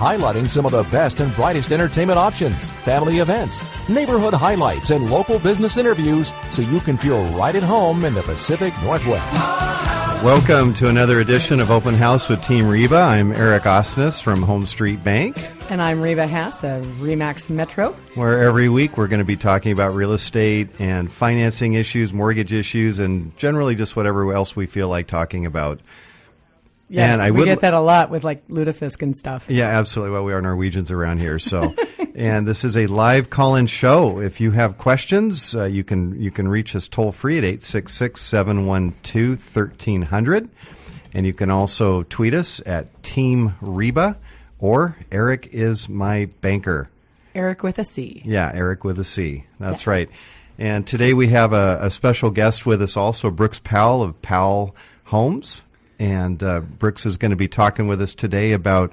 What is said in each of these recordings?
highlighting some of the best and brightest entertainment options, family events, neighborhood highlights, and local business interviews so you can feel right at home in the Pacific Northwest. Welcome to another edition of Open House with Team Reba. I'm Eric Osnes from Home Street Bank. And I'm Reba Haas of Remax Metro. Where every week we're going to be talking about real estate and financing issues, mortgage issues, and generally just whatever else we feel like talking about. Yes, and I we would, get that a lot with like lutefisk and stuff. Yeah, absolutely. Well, we are Norwegians around here, so. and this is a live call-in show. If you have questions, uh, you can you can reach us toll free at 866-712-1300. and you can also tweet us at Team Reba or Eric is my banker. Eric with a C. Yeah, Eric with a C. That's yes. right. And today we have a, a special guest with us, also Brooks Powell of Powell Homes. And uh, Brooks is going to be talking with us today about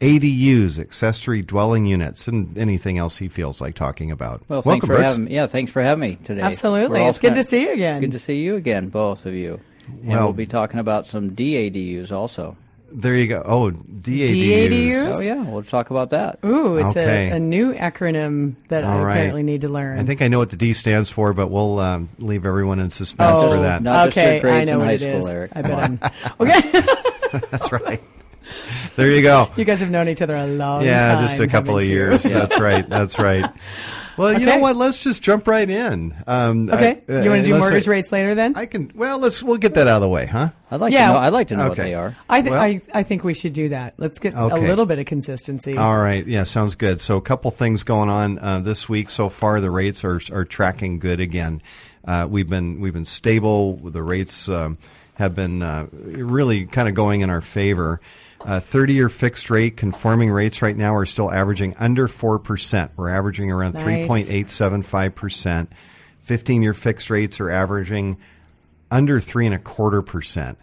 ADUs, accessory dwelling units, and anything else he feels like talking about. Well, thanks Welcome, for Brooks. having me. Yeah, thanks for having me today. Absolutely, it's good to see you again. Good to see you again, both of you. And well, we'll be talking about some DADUs also. There you go. Oh, DADUs. DADUs? Oh, yeah. We'll talk about that. Ooh, it's okay. a, a, new acronym that All I right. apparently need to learn. I think I know what the D stands for, but we'll um, leave everyone in suspense oh, for that. Not okay, I know what it is. School, Eric. I bet I'm. Okay. That's right. There you go. You guys have known each other a long yeah, time. Yeah, just a couple of years. That's right. That's right. Well, okay. you know what? Let's just jump right in. Um, okay. I, uh, you want to do mortgage I, rates later then? I can. Well, let's. We'll get that out of the way, huh? I'd like yeah. to know. I'd like to know okay. what they are. I, th- well, I I think we should do that. Let's get okay. a little bit of consistency. All right. Yeah, sounds good. So a couple things going on uh, this week so far. The rates are are tracking good again. Uh, we've been we've been stable. The rates um, have been uh, really kind of going in our favor. 30 year fixed rate conforming rates right now are still averaging under 4%. We're averaging around nice. 3.875%. 15 year fixed rates are averaging under three and a quarter percent.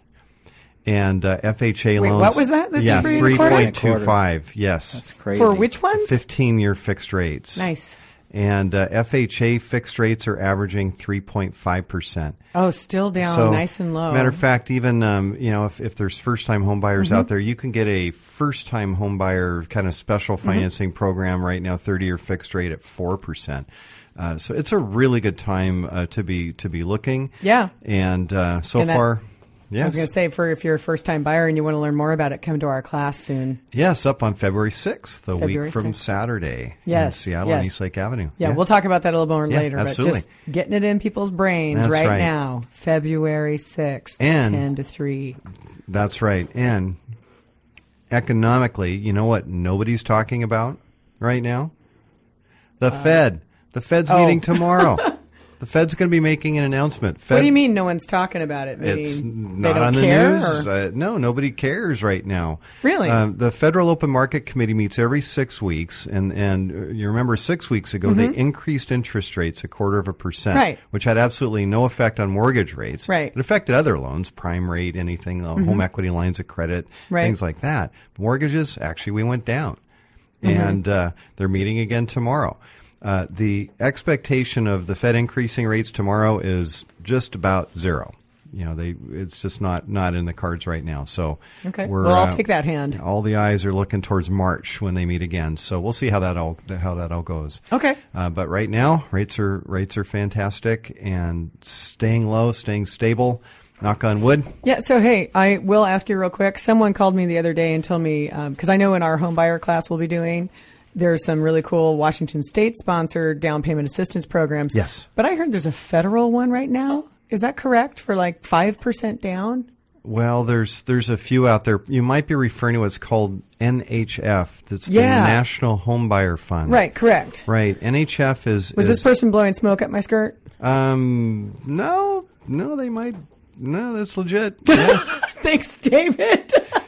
And uh, FHA Wait, loans. What was that? This yeah, three point two five. Yes, That's crazy. For which ones? Fifteen year fixed rates. Nice and uh, FHA fixed rates are averaging 3.5%. Oh, still down so, nice and low. Matter of fact, even um, you know if, if there's first time home buyers mm-hmm. out there, you can get a first time home buyer kind of special mm-hmm. financing mm-hmm. program right now, 30 year fixed rate at 4%. Uh, so it's a really good time uh, to be to be looking. Yeah. And uh, so and far, Yes. I was going to say, for if you're a first time buyer and you want to learn more about it, come to our class soon. Yes, up on February 6th, the February week from 6th. Saturday yes, in Seattle yes. and Eastlake Avenue. Yeah, yeah, we'll talk about that a little more yeah, later, absolutely. but just getting it in people's brains right, right, now, February 6th, and 10 to 3. That's right. And economically, you know what nobody's talking about right now? The uh, Fed. The Fed's oh. meeting tomorrow. The Fed's going to be making an announcement. Fed, what do you mean no one's talking about it? Maybe it's not on the news. Uh, no, nobody cares right now. Really? Um, the Federal Open Market Committee meets every six weeks, and and uh, you remember six weeks ago mm-hmm. they increased interest rates a quarter of a percent, right. which had absolutely no effect on mortgage rates. Right. It affected other loans, prime rate, anything, uh, mm-hmm. home equity lines of credit, right. things like that. Mortgages actually we went down, mm-hmm. and uh, they're meeting again tomorrow. Uh, the expectation of the Fed increasing rates tomorrow is just about zero. You know, they it's just not not in the cards right now. So okay, well, I'll uh, take that hand. All the eyes are looking towards March when they meet again. So we'll see how that all how that all goes. Okay, uh, but right now rates are rates are fantastic and staying low, staying stable. Knock on wood. Yeah. So hey, I will ask you real quick. Someone called me the other day and told me because um, I know in our home buyer class we'll be doing there's some really cool Washington State sponsored down payment assistance programs. Yes. But I heard there's a federal one right now. Is that correct for like 5% down? Well, there's there's a few out there. You might be referring to what's called NHF. That's yeah. the National Homebuyer Fund. Right, correct. Right. NHF is Was is, this person blowing smoke at my skirt? Um no. No, they might no, that's legit. Yeah. Thanks, David.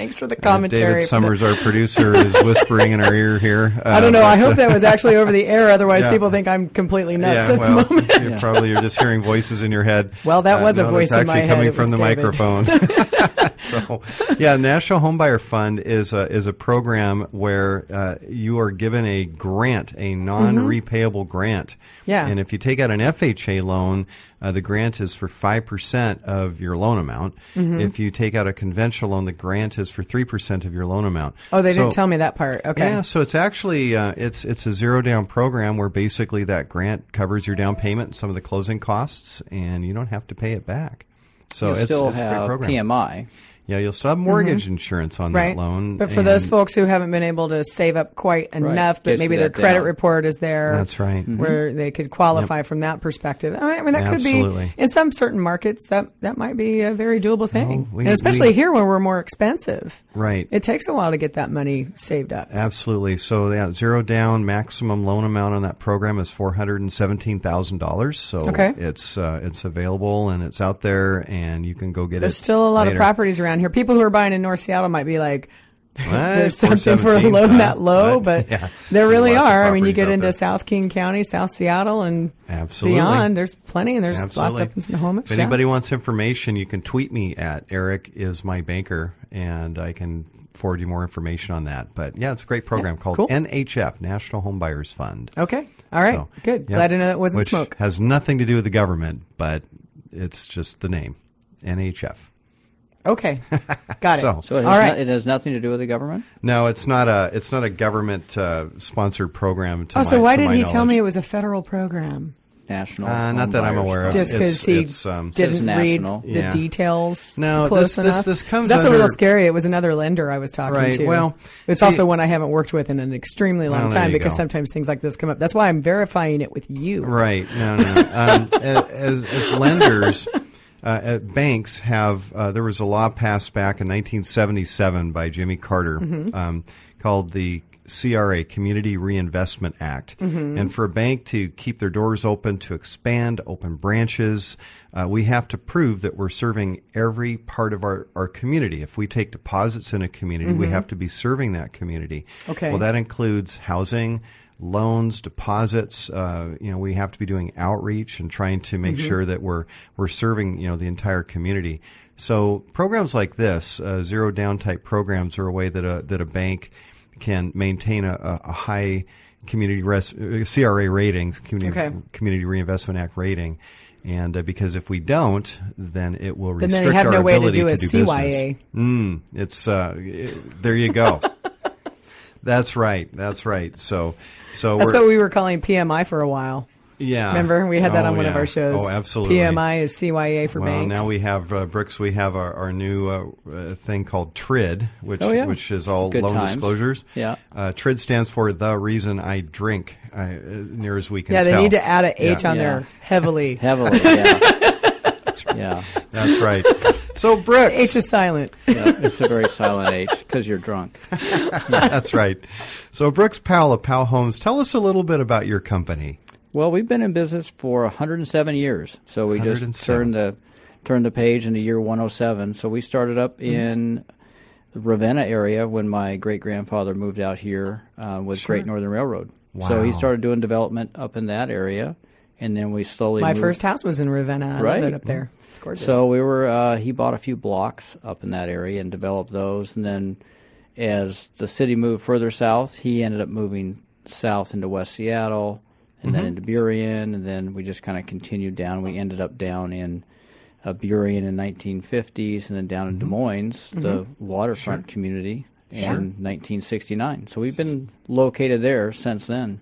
Thanks for the Uh, commentary. David Summers, our producer, is whispering in our ear here. I don't know. Uh, I hope uh, that was actually over the air. Otherwise, Yeah. people think I'm completely nuts yeah, at well, the moment. You're probably you're just hearing voices in your head. Well, that Uh, was a no, voice in my actually head. coming from the David. microphone. so, yeah, National Homebuyer Fund is a is a program where uh, you are given a grant, a non-repayable grant. Mm-hmm. Yeah. and if you take out an FHA loan, uh, the grant is for five percent of your loan amount. Mm-hmm. If you take out a conventional loan, the grant is for three percent of your loan amount. Oh, they So- didn't tell me that part. Okay. yeah, so it's actually uh, it's it's a zero down program where basically that grant covers your down payment and some of the closing costs, and you don't have to pay it back. So you it's, still it's a great have program. PMI. Yeah, you'll still have mortgage insurance on Mm-hmm. right. that loan. But for those folks who haven't been able to save up quite enough, but Gets maybe their credit down. report is there. That's right. Mhm. Where they could qualify from that perspective. I mean, I mean, that could Absolutely. be in some certain markets that that might be a very doable thing, we- and especially we- here where we're more expensive. Right. It takes a while to get that money saved up. Absolutely. So yeah, zero down maximum loan amount on that program is four hundred and seventeen thousand dollars. So Okay. it's uh, it's available and it's out there, and you can go get There's it. There's still a lot later. of properties around here. People who are buying in North Seattle might be like, there's something for a 417, loan that low, What? but Yeah. there really are. I mean, you get into there. South King County, South Seattle, and Absolutely. beyond. There's plenty, and there's lots up in Snohomish. If yeah. anybody wants information, you can tweet me at Eric is my banker, and I can forward you more information on that. But yeah, it's a great program called cool. NHF, National Home Buyers Fund. Okay. All right. So, Good. yeah, Glad to know it wasn't which smoke. Has nothing to do with the government, but it's just the name, NHF. Okay. Got it. So- So it has, All right. no- it has nothing to do with the government. No, it's not a it's not a government uh, sponsored program. To oh, so why to did my he tell me it was a federal program? National. Uh, not that I'm aware of. Just because he it's, um, didn't read national. the Yeah. details No, close this- this- enough. this comes That's a under- little scary. It was another lender I was talking Right, to. well, it's see- also one I haven't worked with in an extremely long Well, there time you because go. sometimes things like this come up. That's why I'm verifying it with you. Right. No, no. um, as, as lenders, uh, banks have, uh, there was a law passed back in 1977 by Jimmy Carter Mm-hmm. um, called the CRA, Community Reinvestment Act. Mm-hmm. And for a bank to keep their doors open, to expand, open branches, uh, we have to prove that we're serving every part of our, our community. If we take deposits in a community, we have to be serving that community. Mm-hmm. Okay. Well, that includes housing, loans, deposits. Uh, you know, we have to be doing outreach and trying to make sure that we're we're serving you know the entire community. So programs like this, uh, zero down type programs, are a way that a that a bank can maintain a, a, high community res- uh, CRA ratings, community Okay. Community Reinvestment Act rating. And uh, because if we don't, then it will restrict Then they have our no way to do a to do CYA. business. Mm, it's uh, it- there you go. That's right. That's right. So, so That's we're, what we were calling PMI for a while. yeah. Remember, we had that Oh, on one of our shows. Oh, absolutely. PMI is CYA for well, banks. now we have uh, Brooks. We have our, our new uh, uh, thing called TRID, which Oh, yeah. which is all Good loan times. disclosures. Yeah. Uh, TRID stands for the reason I drink. Uh, near as we can yeah, they tell. need to add an H Yeah. on Yeah. there heavily. Heavily. Yeah. yeah. That's right. So Brooks, H is silent. Yeah. It's a very silent H because you're drunk. that's right. So Brooks Powell of Powell Homes, tell us a little bit about your company. Well, we've been in business for 107 years, so we just turned the turned the page into year 107. So we started up Mm-hmm. in the Ravenna area when my great grandfather moved out here uh, with Great Northern Railroad. So he started doing development up in that area, and then we slowly My moved. first house was in Ravenna. I love Right. up there. It's gorgeous. So we were. Uh, he bought a few blocks up in that area and developed those, and then as the city moved further south, he ended up moving south into West Seattle, and then into Burien, and then we just kind of continued down. We ended up down in uh, Burien in 1950s, and then down in Des Moines, the waterfront community, in 1969. So we've been located there since then.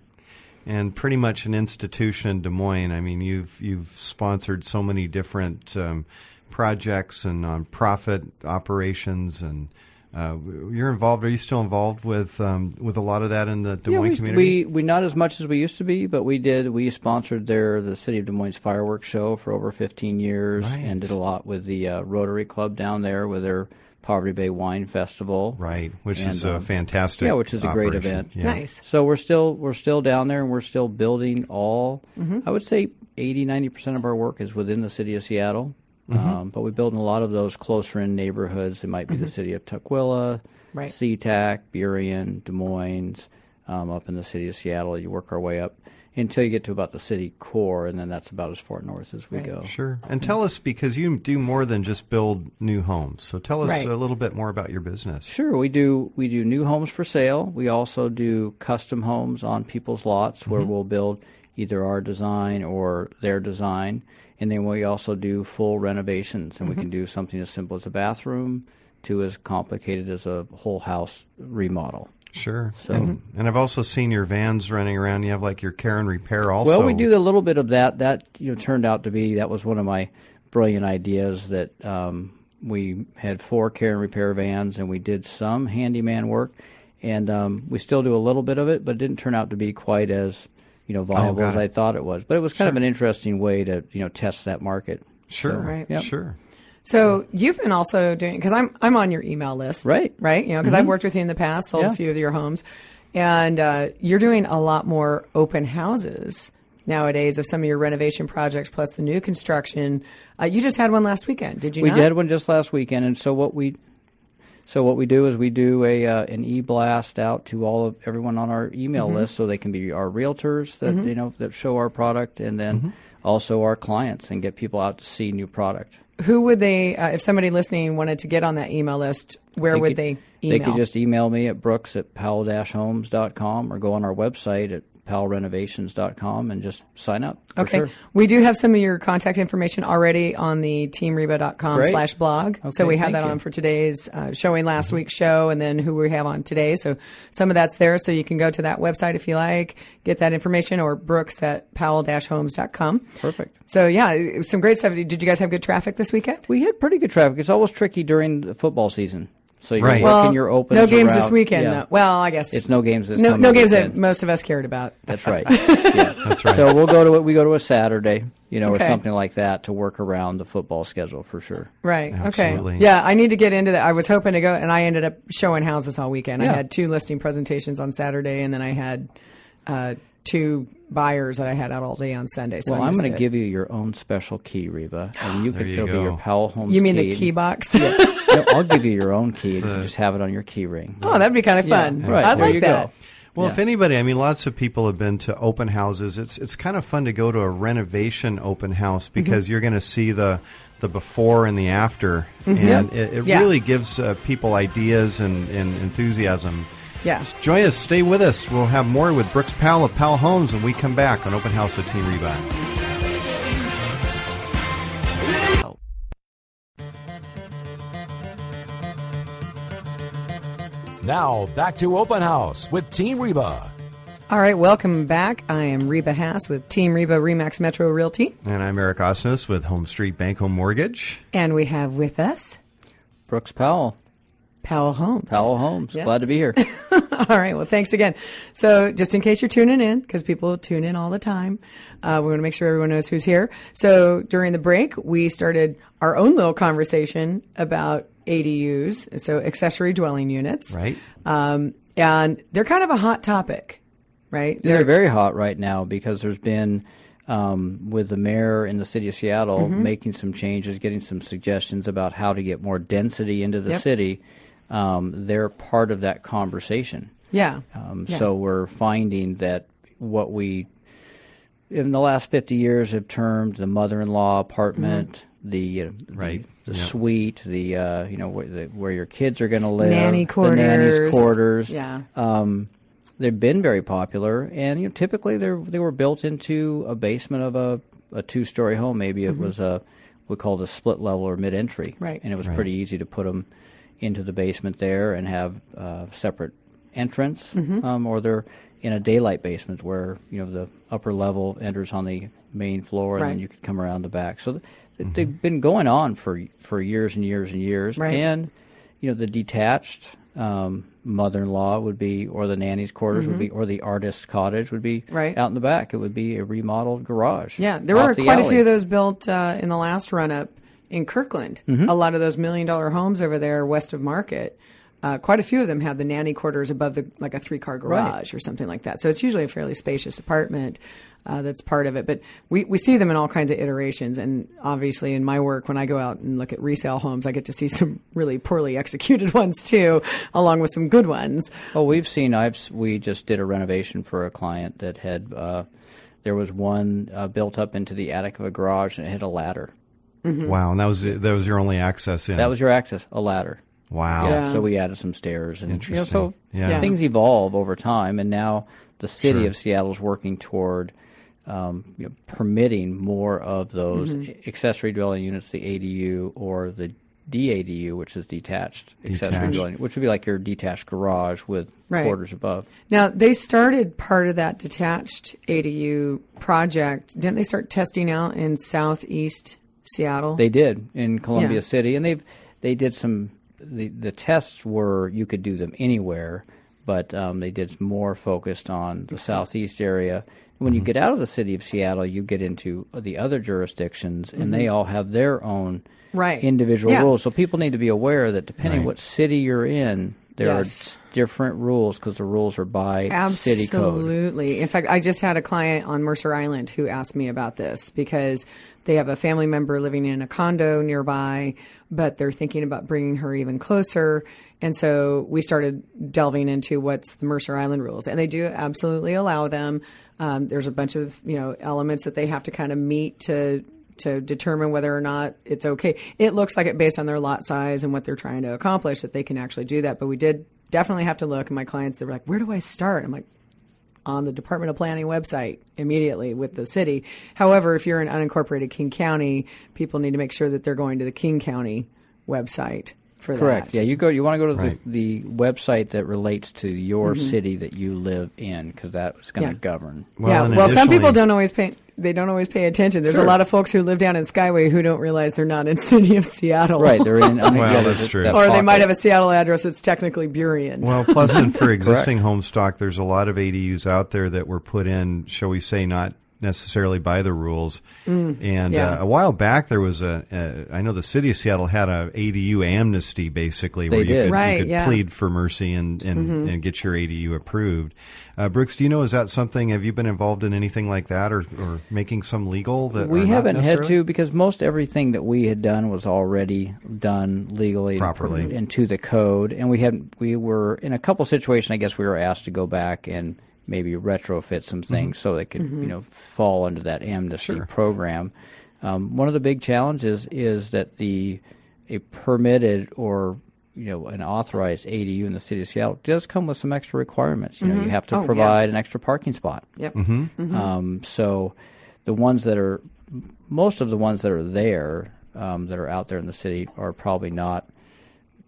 And pretty much an institution in Des Moines. I mean, you've you've sponsored so many different um, projects and nonprofit operations, and uh, you're involved. Are you still involved with um, with a lot of that in the Des yeah, Moines we, community? we we not as much as we used to be, but we did. We sponsored their the City of Des Moines fireworks show for over 15 years, Right. and did a lot with the uh, Rotary Club down there with their Poverty Bay Wine Festival. right, which is And, a um, fantastic. yeah, which is a great event. Yeah. nice. So we're still we're still down there, and we're still building all. I would say 80 90 percent of our work is within the city of Seattle. Um, but we build in a lot of those closer in neighborhoods. It might be the city of Tukwila, Right. SeaTac, Burien, Des Moines, um, up in the city of Seattle. You work our way up until you get to about the city core, and then that's about as far north as we Right. go. Sure. And tell us because you do more than just build new homes. So tell us Right. a little bit more about your business. Sure, we do. We do new homes for sale. We also do custom homes on people's lots where mm-hmm. we'll build either our design or their design, and then we also do full renovations. And we mm-hmm. can do something as simple as a bathroom to as complicated as a whole house remodel. Sure. So- and, and I've also seen your vans running around. You have like your care and repair also. Well, we do a little bit of that. That you know turned out to be that was one of my brilliant ideas. That um, we had four care and repair vans, and we did some handyman work, and um, we still do a little bit of it, but it didn't turn out to be quite as you know viable got as. I thought it was. But it was kind of an interesting way to you know test that market. Sure. So, Right. yep. Sure. So you've been also doing because I'm I'm on your email list, Right. Right, you know, because I've worked with you in the past, sold Yeah. a few of your homes, and uh, you're doing a lot more open houses nowadays of some of your renovation projects plus the new construction. Uh, you just had one last weekend, did you? We not? did one just last weekend, and so what we so what we do is we do a uh, an e blast out to all of everyone on our email Mm-hmm. list, so they can be our realtors that you know that show our product, and then Mm-hmm. also our clients, and get people out to see new product. Who would they, uh, if somebody listening wanted to get on that email list, where would could- they email? They could just email me at brooks at powell-homes.com or go on our website at powellrenovations.com and just sign up. For Okay. sure. We do have some of your contact information already on the teamreba.com Great. slash blog. so we have that you. on for today's uh, showing last week's show and then who we have on today. So some of that's there. So you can go to that website if you like, get that information or brooks at powell-homes.com. Perfect. So yeah, some great stuff. Did you guys have good traffic this weekend? We had pretty good traffic. It's always tricky during the football season. So you're Right. working Well, your opens no games this weekend. yeah. no. Well, I guess It's no games this no, no games that most of us cared about. That's right. yeah. That's right. So we'll go to we go to a Saturday, you know, Okay. or something like that to work around the football schedule for sure. Right. Absolutely. Okay. Yeah, I need to get into that. I was hoping to go, and I ended up showing houses all weekend. I had two listing presentations on Saturday, and then I had uh, two buyers that I had out all day on Sunday. So well, I I'm going to give you your own special key, Reba, and you can you it'll be your Powell Homes. You mean key. the key box? No, I'll give you your own key. and You can just have it on your key ring. oh, that'd be kind of Yeah, fun. right. I'd there like you that. go. Well, Yeah. if anybody, I mean, lots of people have been to open houses. It's it's kind of fun to go to a renovation open house Mm-hmm. because you're going to see the the before and the after, and it, it Mm-hmm. Yeah. really gives uh, people ideas and, and enthusiasm. Yeah. Join us. Stay with us. We'll have more with Brooks Powell of Powell Homes when we come back on Open House with Team Reba. Now, back to Open House with Team Reba. All right, welcome back. I am Reba Haas with Team Reba Remax Metro Realty, And I'm Eric Osnes with Home Street Bank Home Mortgage. and we have with us Brooks Powell, Powell Homes. Powell Homes. Yes. Glad to be here. All right. Well, thanks again. So, just in case you're tuning in, because people tune in all the time, uh, we want to make sure everyone knows who's here. So, during the break, we started our own little conversation about ADUs, so accessory dwelling units. Right. Um, and they're kind of a hot topic, right? They're very hot right now because there's been, um, with the mayor in the city of Seattle Mm-hmm. making some changes, getting some suggestions about how to get more density into the Yep. city. Um, they're part of that conversation. yeah. Um, Yeah. So we're finding that what we, in the last 50 years, have termed the mother-in-law apartment, the, uh, Right. the, the Yep. suite, the uh, you know where, the, where your kids are going to live, Nanny the nanny's quarters. quarters. Yeah. Um, they've been very popular, and you know, typically they they were built into a basement of a, a two-story home. Maybe it was a we called a split level or mid-entry, Mm-hmm. Right. And it was Right. pretty easy to put them into the basement there and have uh, separate entrance, Mm-hmm. um, or they're in a daylight basement where you know the upper level enters on the main floor, and Right. then you could come around the back. So th- they've been going on for for years and years and years, Right. and you know the detached um, mother-in-law would be, or the nanny's quarters would be, or the artist's cottage would be Mm-hmm. Right. out in the back. It would be a remodeled garage. Yeah, there were the quite a few of those built uh, in the last run up in Kirkland. Mm-hmm. A lot of those million dollar homes over there west of Market. Uh, quite a few of them have the nanny quarters above the like a three car garage Right. or something like that. So it's usually a fairly spacious apartment. Uh, that's part of it, but we, we see them in all kinds of iterations. And obviously, in my work, when I go out and look at resale homes, I get to see some really poorly executed ones too, along with some good ones. Well, we've seen. I've we just did a renovation for a client that had. Uh, there was one uh, built up into the attic of a garage, and it had a ladder. Wow, and that was that was your only access in. That was your access, a ladder. Wow. Yeah. Yeah. So we added some stairs, and you know, so Yeah. Yeah. things evolve over time, and now the city Sure. of Seattle is working toward. Um, you know, permitting more of those Mm-hmm. accessory dwelling units, the ADU or the DADU, which is detached, accessory dwelling, which would be like your detached garage with Right. quarters above. Now, they started part of that detached ADU project. Didn't they start testing out in southeast Seattle? They did in Columbia Yeah. City, and they've they did some. The the tests were you could do them anywhere, but um, they did more focused on the southeast area. When you get out of the city of Seattle, you get into the other jurisdictions, and they all have their own Mm-hmm. Right. individual Yeah. rules. So people need to be aware that depending Right. what city you're in, there Yes. are different rules because the rules are by city code. Absolutely. In fact, I just had a client on Mercer Island who asked me about this because they have a family member living in a condo nearby, but they're thinking about bringing her even closer. And so we started delving into what's the Mercer Island rules, and they do absolutely allow them. Um, there's a bunch of you know elements that they have to kind of meet to to determine whether or not it's okay. It looks like it based on their lot size and what they're trying to accomplish that they can actually do that. But we did definitely have to look. And my clients, they were like, "Where do I start?" I'm like, on the Department of Planning website immediately with the city. However, if you're in unincorporated King County, people need to make sure that they're going to the King County website for Correct. that. Yeah, you go. You want to go to Right. the, the website that relates to your city that you live in, because that's going to Mm-hmm. Yeah. govern. yeah. Well, some people don't always pay. They don't always pay attention. There's Sure. a lot of folks who live down in Skyway who don't realize they're not in city of Seattle. Right, they're in. I mean, Well, yeah, that's true. that or they might have a Seattle address that's technically Burien. Well, plus, and for existing home stock, there's a lot of ADUs out there that were put in, shall we say, not necessarily by the rules. and Mm, yeah. uh, a while back, there was a, a. I know the city of Seattle had a ADU amnesty, basically, where They you did. could, Right, you could yeah. plead for mercy and and, and get your ADU approved. Uh, Brooks, do you know is that something? Have you been involved in anything like that, or or making some legal that We haven't had to because most everything that we had done was already done legally Properly. pr- and to the code, and we had we were in a couple situations. I guess we were asked to go back and maybe retrofit some mm-hmm. things so they could you mm-hmm. know fall under that amnesty Sure. program. Um, one of the big challenges is that the a permitted or you know an authorized ADU in the city of Seattle does come with some extra requirements. You know, you mm-hmm. have to Oh, yeah. provide an extra parking spot. Yep. Um, so the ones that are, most of the ones that are there, um, that are out there in the city are probably not,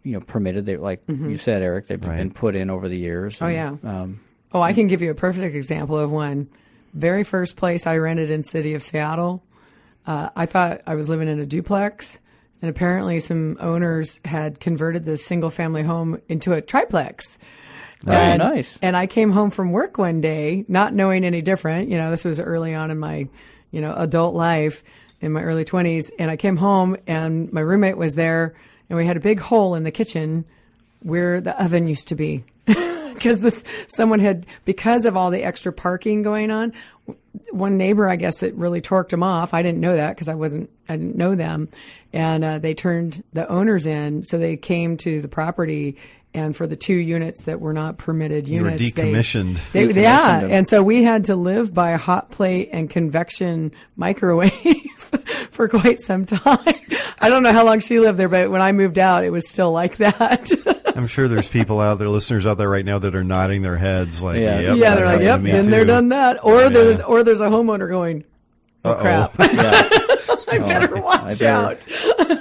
you know, permitted. They like you said, Eric, they've Right. been put in over the years. Oh, and, yeah. Um, Oh, I can give you a perfect example of one. Very first place I rented in city of Seattle. Uh, I thought I was living in a duplex, and apparently some owners had converted this single family home into a triplex. Oh, and, nice. And I came home from work one day, not knowing any different. You know, this was early on in my, you know, adult life in my early 20s. And I came home and my roommate was there and we had a big hole in the kitchen where the oven used to be. Because this, someone had, because of all the extra parking going on, one neighbor, I guess, it really torqued them off. I didn't know that because I wasn't, I didn't know them, and uh, they turned the owners in. So they came to the property, and for the two units that were not permitted You were units, they- decommissioned. they, Decommissioned yeah, them. and so we had to live by a hot plate and convection microwave for quite some time. I don't know how long she lived there, but when I moved out, it was still like that. I'm sure there's people out there, listeners out there right now that are nodding their heads like, Yeah. yep, yeah, they're like, "Yep, to me been there, done that." Or there's or there's a homeowner going, "Oh Uh-oh. crap, yeah, I better watch better- out.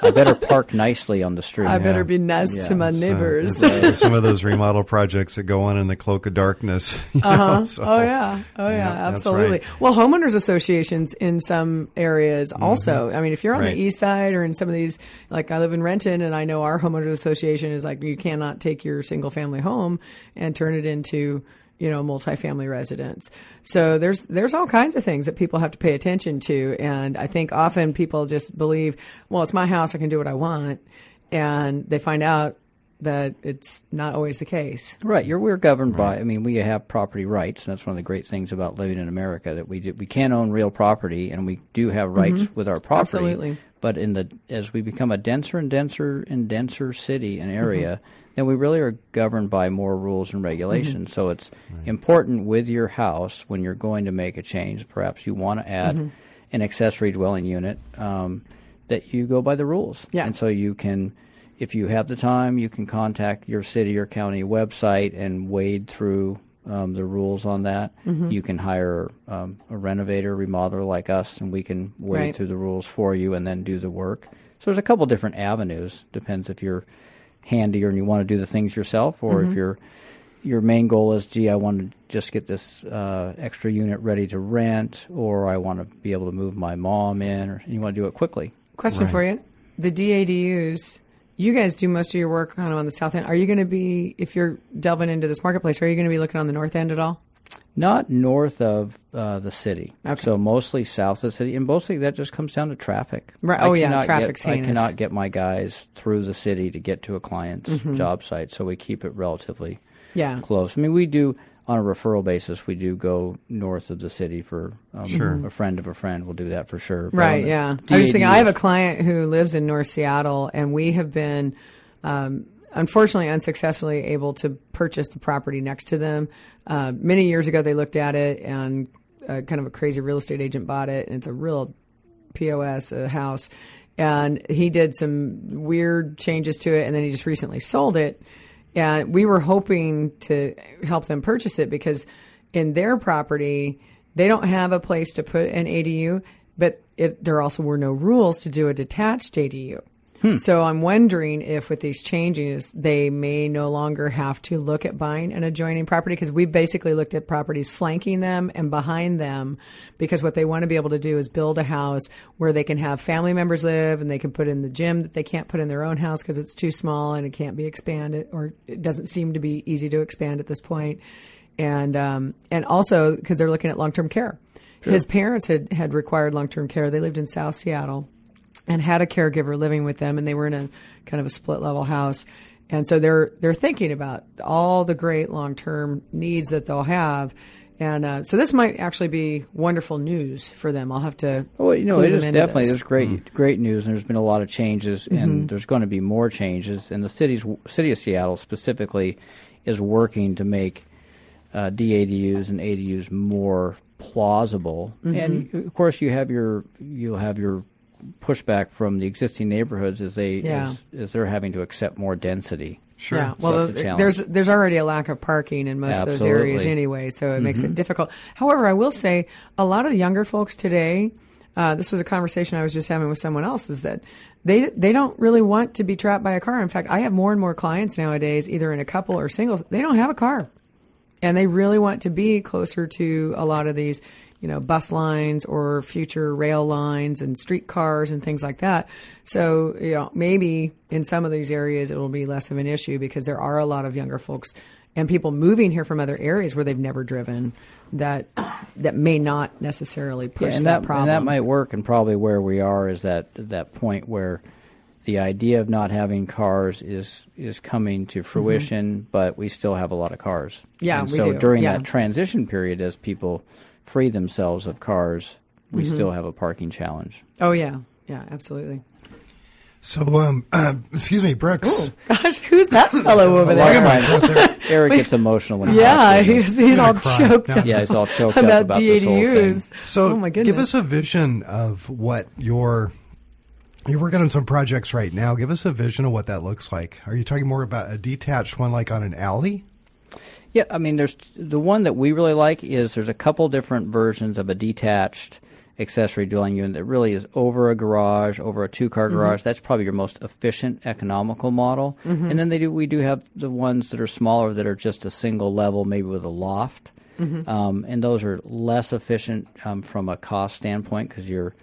I better park nicely on the street. I better be nice Yeah, to my So, neighbors." it's, some of those remodel projects that go on in the cloak of darkness. Uh-huh. so- oh yeah, oh yeah, Yeah, absolutely. right. Well, homeowners associations in some areas also. I mean, if you're on Mm-hmm. Right. the east side or in some of these, like I live in Renton, and I know our homeowners association is like you cannot take your single family home and turn it into you know multifamily residence. So there's there's all kinds of things that people have to pay attention to, and I think often people just believe, well, it's my house, I can do what I want, and they find out that it's not always the case. Right, you're we're governed by. I mean, we have property rights, and that's one of the great things about living in America that we do, we can own real property, and we do have rights with our property. Mm-hmm. Absolutely. But in the as we become a denser and denser and denser city and area, then we really are governed by more rules and regulations. So it's important with your house when you're going to make a change. Perhaps you want to add an accessory dwelling unit um, that you go by the rules. Yeah. And so you can, if you have the time, you can contact your city or county website and wade through um, the rules on that. Mm-hmm. You can hire um, a renovator, remodeler like us, and we can wade Right. through the rules for you and then do the work. So there's a couple different avenues. Depends if you're handier and you want to do the things yourself, or Mm-hmm. if your your main goal is, gee, I want to just get this uh, extra unit ready to rent, or I want to be able to move my mom in, or and you want to do it quickly. Question for you: the DADUs. You guys do most of your work kind of on the south end. Are you going to be, if you're delving into this marketplace, are you going to be looking on the north end at all? Not north of uh, the city. Okay. So mostly south of the city, and mostly that just comes down to traffic. Right. Oh, yeah, cannot traffic's get, I cannot get my guys through the city to get to a client's Mm-hmm. job site, so we keep it relatively Yeah. close. I mean, we do on a referral basis. We do go north of the city for um, a friend of a friend. We'll do that for sure. But on Right, the yeah. I was thinking, I have a client who lives in North Seattle, and we have been, um, unfortunately, unsuccessfully able to purchase the property next to them. Uh, many years ago, they looked at it, and uh, kind of a crazy real estate agent bought it, and it's a real POS a house. And he did some weird changes to it, and then he just recently sold it. And we were hoping to help them purchase it because in their property, they don't have a place to put an ADU, but it, there also were no rules to do a detached ADU. So I'm wondering if with these changes, they may no longer have to look at buying an adjoining property because we basically looked at properties flanking them and behind them because what they want to be able to do is build a house where they can have family members live and they can put in the gym that they can't put in their own house because it's too small and it can't be expanded or it doesn't seem to be easy to expand at this point. And, um, and also because they're looking at long term care. His parents had, had required long term care. They lived in South Seattle and had a caregiver living with them, and they were in a kind of a split level house. And so they're they're thinking about all the great long term needs that they'll have, and uh, so this might actually be wonderful news for them. I'll have to. Well, you know, it is definitely this. there's great great news, and there's been a lot of changes, and there's going to be more changes. And the city's city of Seattle specifically is working to make uh, DADUs and ADUs more plausible. And of course, you have your you'll have your pushback from the existing neighborhoods as they Yeah. as, as they're having to accept more density. Sure. Yeah, So well, that's a challenge. there's there's already a lack of parking in most of those areas anyway, so it makes it difficult. However, I will say a lot of the younger folks today. Uh, this was a conversation I was just having with someone else. Is that they they don't really want to be trapped by a car. In fact, I have more and more clients nowadays, either in a couple or singles. They don't have a car, and they really want to be closer to a lot of these, you know, bus lines or future rail lines and streetcars and things like that. So, you know, maybe in some of these areas it will be less of an issue because there are a lot of younger folks and people moving here from other areas where they've never driven that that may not necessarily push Yeah, and that, that, problem. and that might work. And probably where we are is that that point where the idea of not having cars is is coming to fruition, but we still have a lot of cars. Mm-hmm. Yeah, and so do. during Yeah. that transition period, as people free themselves of cars, we Mm-hmm. still have a parking challenge. oh yeah, yeah, absolutely. So, um, uh, excuse me, Brooks. Gosh, who's that fellow over A lot of there? times, Eric gets emotional when he Yeah, talks to me. he's, he's all cry. choked up yeah, he's all choked up about, about this whole thing. DADUs. So, oh my goodness. give us a vision of what your you're working on some projects right now. Give us a vision of what that looks like. Are you talking more about a detached one, like on an alley? Yeah, I mean, there's the one that we really like is there's a couple different versions of a detached accessory dwelling unit that really is over a garage, over a two-car garage. That's probably your most efficient, economical model. And then they do we do have the ones that are smaller that are just a single level, maybe with a loft, um, and those are less efficient um, from a cost standpoint because you're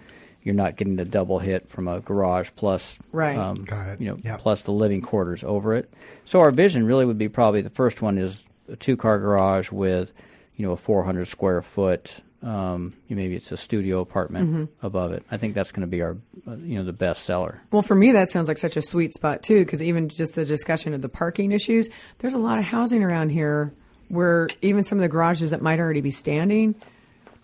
you're not getting the double hit from a garage plus Right. um, Got it. you know Yep. plus the living quarters over it. So our vision really would be probably the first one is a two car garage with you know a 400 square foot Um, maybe it's a studio apartment Mm-hmm. above it. I think that's going to be our, uh, you know, the best seller. Well, for me, that sounds like such a sweet spot too, because even just the discussion of the parking issues, there's a lot of housing around here where even some of the garages that might already be standing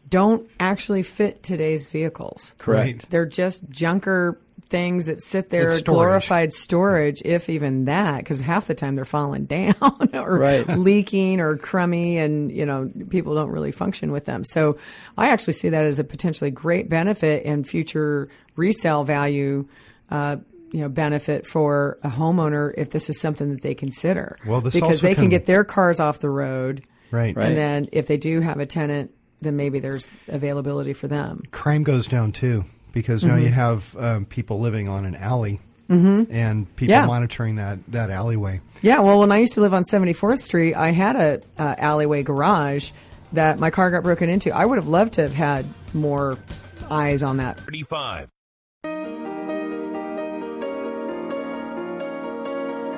don't actually fit today's vehicles. Correct. They're just junker things that sit there, storage. glorified storage, if even that, because half the time they're falling down or Right. leaking or crummy, and you know people don't really function with them. So I actually see that as a potentially great benefit and future resale value. Uh, you know, benefit for a homeowner if this is something that they consider. Well, this because they can can- get their cars off the road, Right. Right. and then if they do have a tenant, then maybe there's availability for them. Crime goes down too because Mm-hmm. now you have um, people living on an alley and people Yeah. monitoring that, that alleyway. Yeah, well, when I used to live on 74th Street, I had a uh, alleyway garage that my car got broken into. I would have loved to have had more eyes on that. 35.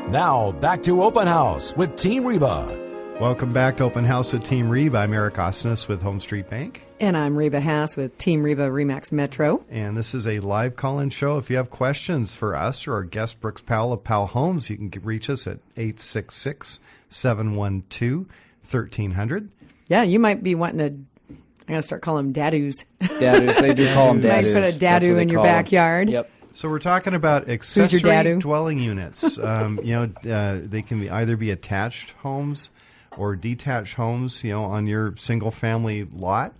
Now, back to Open House with Team Reba. Welcome back to Open House with Team Reeb. I'm Eric Osnes with Home Street Bank. And I'm Reba Haas with Team Reba Remax Metro. And this is a live call in show. If you have questions for us or our guest, Brooks Powell of Powell Homes, you can reach us at 866 712 1300. Yeah, you might be wanting to. I'm gonna start calling them dadoos. Dadus, they do call them You might put a That's dadu in your call 'em. backyard. Yep. So we're talking about accessory dwelling units. Um, you know, uh, they can be either be attached homes or detached homes. You know, on your single family lot.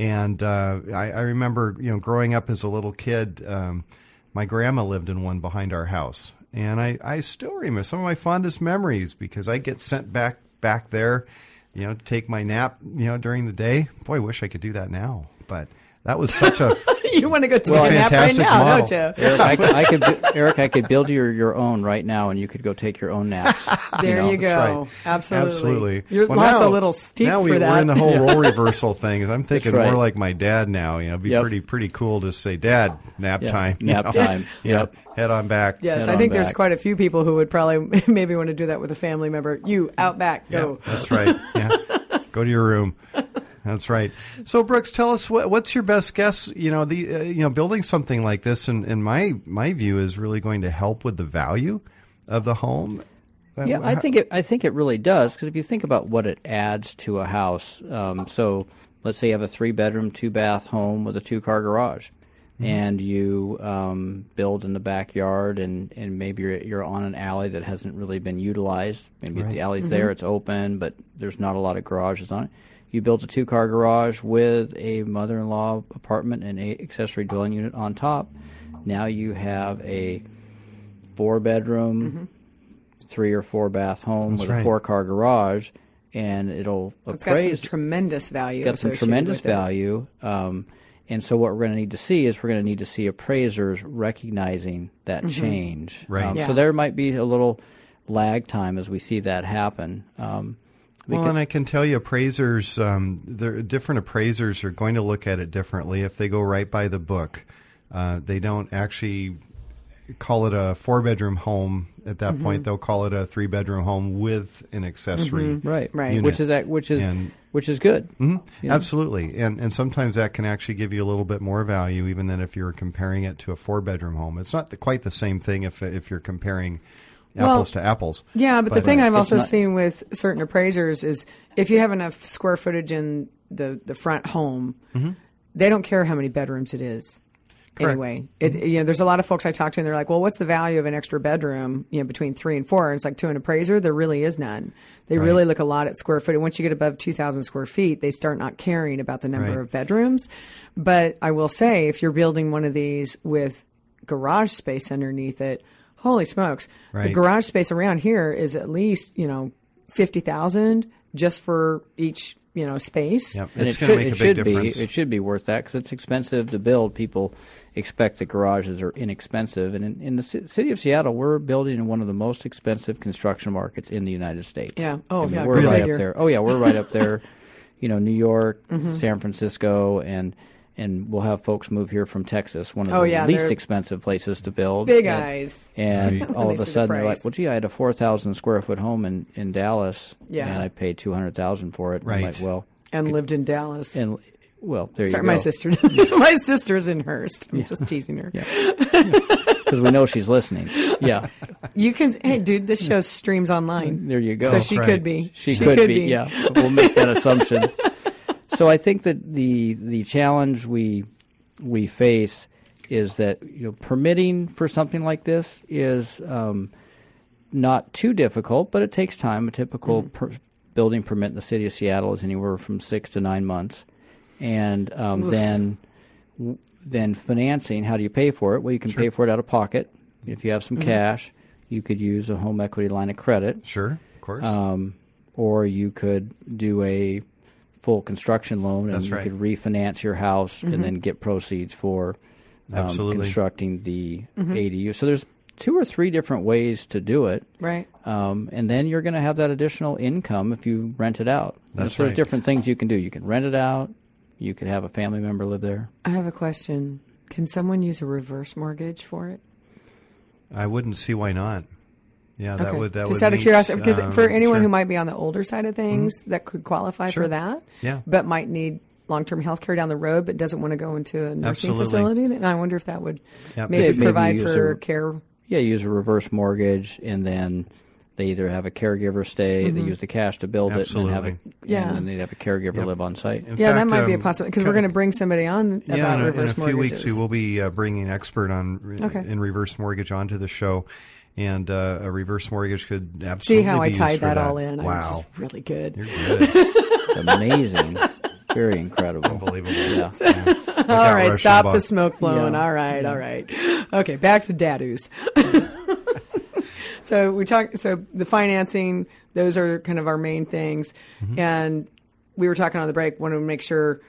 And uh, I, I remember, you know, growing up as a little kid, um, my grandma lived in one behind our house, and I, I still remember some of my fondest memories because I get sent back back there, you know, to take my nap, you know, during the day. Boy, I wish I could do that now, but that was such a you want to go take Well, a nap right now, model. don't you? Eric, I, could- I could, Eric, I could build your your own right now, and you could go take your own naps. There know? you go. right. Absolutely. Absolutely. Your Well, lot's now- a little steep now we, for that. We're in the whole role reversal thing. I'm thinking right. more like my dad now. You know, it'd be Yep. pretty pretty cool to say, "Dad, nap Yeah, time." nap know? time. Yeah, Yep. head on back. Yes, Head I think there's back. quite a few people who would probably maybe want to do that with a family member. You out back, Yeah, go. that's right. Yeah, go to your room. That's right. So, Brooks, tell us what, what's your best guess? You know, the uh, you know, building something like this, in, in my my view, is really going to help with the value of the home. Yeah, I think it. I think it really does because if you think about what it adds to a house, um, so let's say you have a three bedroom, two bath home with a two car garage, and you um, build in the backyard, and, and maybe you're, you're on an alley that hasn't really been utilized. Maybe the alley's there, it's open, but there's not a lot of garages on it. You built a two car garage with a mother in law apartment and a accessory dwelling unit on top. Now you have a four bedroom, three or four bath home That's with right. a four car garage, and it'll It's got some appraise. tremendous value. got some tremendous value. Um, and so what we're going to need to see is we're going to need to see appraisers recognizing that change. Right. Um, Yeah. So there might be a little lag time as we see that happen. Um, we Well, could- and I can tell you, appraisers, um, different appraisers are going to look at it differently if they go right by the book. Uh, they don't actually call it a four bedroom home. At that Mm-hmm. point, they'll call it a three bedroom home with an accessory. right, Right. unit. which is that, which is And- which is good. Mhm. Yeah. Absolutely, and and sometimes that can actually give you a little bit more value, even than if you're comparing it to a four bedroom home. It's not the, quite the same thing if if you're comparing Well, apples to apples. Yeah, but, the thing uh, I've also not- seen with certain appraisers is if you have enough square footage in the, the front home, they don't care how many bedrooms it is. Correct. Anyway, it, you know, there's a lot of folks I talk to, and they're like, "Well, what's the value of an extra bedroom? You know, between three and four? And it's like to an appraiser, there really is none. They really look a lot at square footage. Once you get above 2,000 square feet, they start not caring about the number Right. of bedrooms. But I will say, if you're building one of these with garage space underneath it, holy smokes, the garage space around here is at least you know fifty thousand just for each you know space. Yep. and it's it should, make it a big should be it should be worth that because it's expensive to build. People expect that garages are inexpensive, and in, in the ci- city of Seattle, we're building in one of the most expensive construction markets in the United States. Yeah. Oh, I mean, yeah, we're good right figure. up there. Oh yeah, we're right up there. You know, New York, Mm-hmm. San Francisco, and and we'll have folks move here from Texas, one of Oh, the yeah, least expensive places to build. Big and, eyes. And Right. all of a see the sudden, they're like, "Well, gee, I had a four thousand square foot home in in Dallas, Yeah. and I paid two hundred thousand for it." And I'm Right. like, well, And lived in Dallas. and Well, there Sorry, you go. my sister. my sister's in Hurst. I'm just teasing her. because we know she's listening. Yeah, You can, hey, dude, this show streams online. there you go. So she right. could be. She, could, be, Yeah, we'll make that assumption. So I think that the the challenge we we face is that you know permitting for something like this is um, not too difficult, but it takes time. A typical per- building permit in the city of Seattle is anywhere from six to nine months, and um, then then financing. How do you pay for it? Well, you can pay for it out of pocket. If you have some cash, you could use a home equity line of credit Sure, of course. um, or you could do a full construction loan and That's you right. could refinance your house and then get proceeds for um, Absolutely. constructing the ADU. So there's two or three different ways to do it. Right. Um, and then you're going to have that additional income if you rent it out. That's so there's right. different things you can do. You can rent it out. You could have a family member live there. I have a question. Can someone use a reverse mortgage for it? I wouldn't see why not. Yeah, that Okay. would that just would out of curiosity, because um, for anyone sure. who might be on the older side of things, that could qualify Sure. for that. Yeah. But might need long-term health care down the road, but doesn't want to go into a nursing Absolutely. facility. And I wonder if that would Yeah, maybe, maybe provide use for a- care. Yeah, use a reverse mortgage, and then they either have a caregiver stay, they use the cash to build it, and then have a, Mm-hmm. Yeah. and then they'd have a caregiver live on site. In yeah, that fact, might be a um, possibility because we're going to bring somebody on Yeah, about in a, in a few mortgages. weeks we will be uh, bringing an expert on re- Okay. in reverse mortgage onto the show, and uh, a reverse mortgage could absolutely See how I be used tied for that, all in? I Wow, was really good. you're good, It's amazing, very incredible. unbelievable. Yeah. All out, right, stop Limbaugh. the smoke blowing. Yeah. All right, all right. Okay, back to DADUs. so we talked. So the financing; those are kind of our main things. Mm-hmm. And we were talking on the break. Wanted to make sure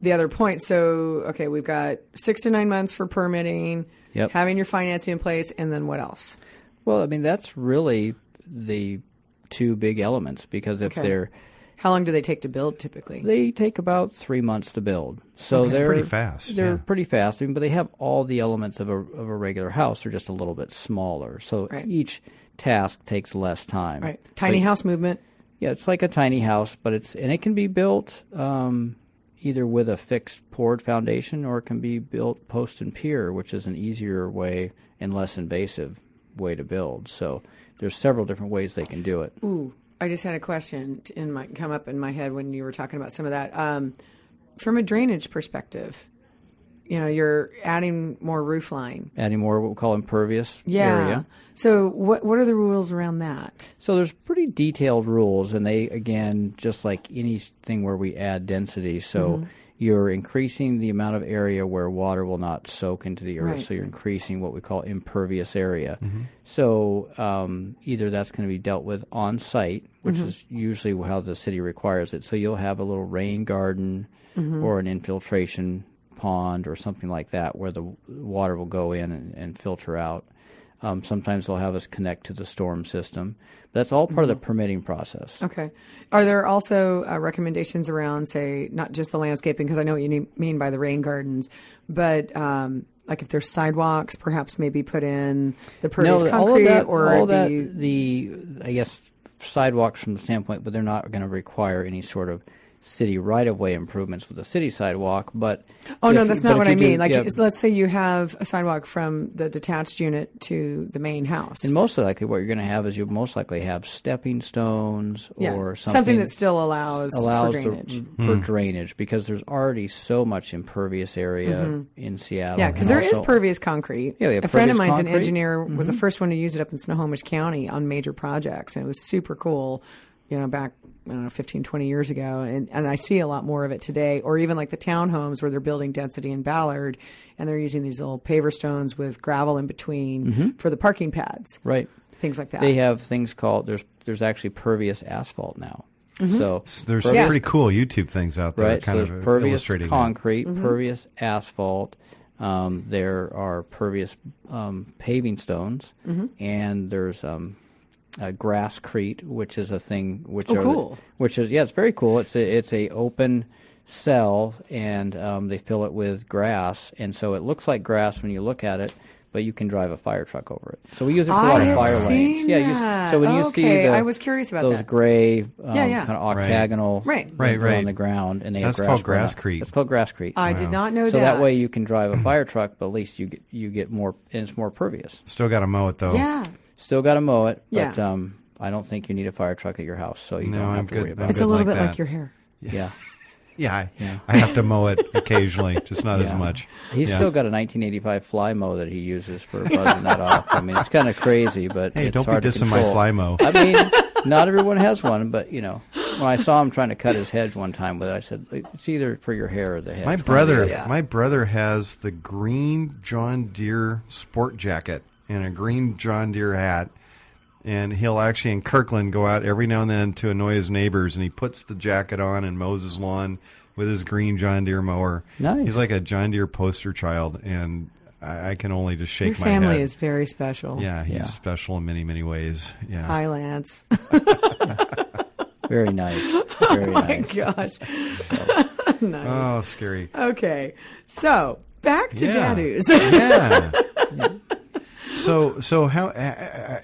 the other point. So okay, we've got six to nine months for permitting. Yep. Having your financing in place, and then what else? Well, I mean, that's really the two big elements because if Okay. they're How long do they take to build typically? they take about three months to build, so they're pretty fast, They're yeah. pretty fast, I mean, but they have all the elements of a of a regular house. They're just a little bit smaller, so Right. each task takes less time. right, tiny But- house movement. Yeah, it's like a tiny house, but it's and it can be built um, either with a fixed poured foundation or it can be built post and pier, which is an easier way and less invasive way to build. So there's several different ways they can do it. Ooh, I just had a question in my come up in my head when you were talking about some of that. Um, from a drainage perspective, you know, you're adding more roof line. Adding more what we call impervious Yeah. area. So what what are the rules around that? So there's pretty detailed rules, and they again, just like anything where we add density, so Mm-hmm. you're increasing the amount of area where water will not soak into the earth. Right. So you're increasing what we call impervious area. So um, either that's going to be dealt with on site, which Mm-hmm. is usually how the city requires it. So you'll have a little rain garden Mm-hmm. or an infiltration pond or something like that, where the water will go in and, and filter out. Um, sometimes they'll have us connect to the storm system. That's all part of the permitting process. Okay. Are there also uh, recommendations around, say, not just the landscaping, because I know what you ne- mean by the rain gardens, but um, like if there's sidewalks, perhaps maybe put in the pervious no, concrete all that, or all that, the the I guess sidewalks from the standpoint, but they're not going to require any sort of city right of way improvements with a city sidewalk. But Oh no, if- that's but not what you I do- mean. Like, yeah, let's say you have a sidewalk from the detached unit to the main house. and most likely, what you're going to have is you most likely have stepping stones yeah, or something, something that still allows, allows for the- drainage. for drainage because there's already so much impervious area in Seattle. Mm-hmm. yeah, because and there is also- pervious concrete. Yeah, we a friend of pervious mine's an concrete. engineer was the Mm-hmm. first one to use it up in Snohomish County on major projects, and it was super cool. You know, back I don't know 15, 20 years ago, and and I see a lot more of it today. Or even like the townhomes where they're building density in Ballard, and they're using these little paver stones with gravel in between for the parking pads, Right. things like that. Mm-hmm. They have things called there's there's actually pervious asphalt now. Mm-hmm. So There's some pretty cool YouTube things out there, right? kind so of pervious illustrating concrete, Mm-hmm. pervious asphalt. Um, there are pervious um, paving stones, Mm-hmm. and there's um, uh, grasscrete, which is a thing which Oh, are- cool. which is yeah, it's very cool. It's a it's a open cell, and um, they fill it with grass, and so it looks like grass when you look at it. but you can drive a fire truck over it. So we use it for a I lot of fire seen lanes. Yeah, you, so when you see Okay, the, I was curious about those that. gray, um, Yeah, yeah. kind of octagonal, Right. Right, right. on the ground, and they That's have called grass. grasscrete. It's called grasscrete. I did not know so that. So that way you can drive a fire truck, but at least you get you get more, and it's more pervious. Still got to mow it though. Yeah. Still got to mow it, Yeah. but um, I don't think you need a fire truck at your house, so you No, don't have I'm to good. worry I'm about It's it. a little like bit that. like your hair. Yeah. Yeah, I, Yeah. I have to mow it occasionally, just not as much. He's Yeah. still got a 1985 Flymo that he uses for buzzing that off. I mean, it's kind of crazy, but Hey, it's don't be hard to dissing my Flymo. I mean, not everyone has one, but you know, when I saw him trying to cut his hedge one time with it, I said, "It's either for your hair or the hedge." My One or the brother. Yeah. my brother has the green John Deere sport jacket and a green John Deere hat, and he'll actually in Kirkland go out every now and then to annoy his neighbors, and he puts the jacket on and mows his lawn with his green John Deere mower. Nice. He's like a John Deere poster child, and I, I can only just shake Your my family is very special. yeah, he's Yeah. special in many many ways. Yeah. Hi, Lance. Very nice. Oh very My nice. gosh. nice. Oh, scary. Okay. So back to Yeah. DADUs. yeah. So so how uh,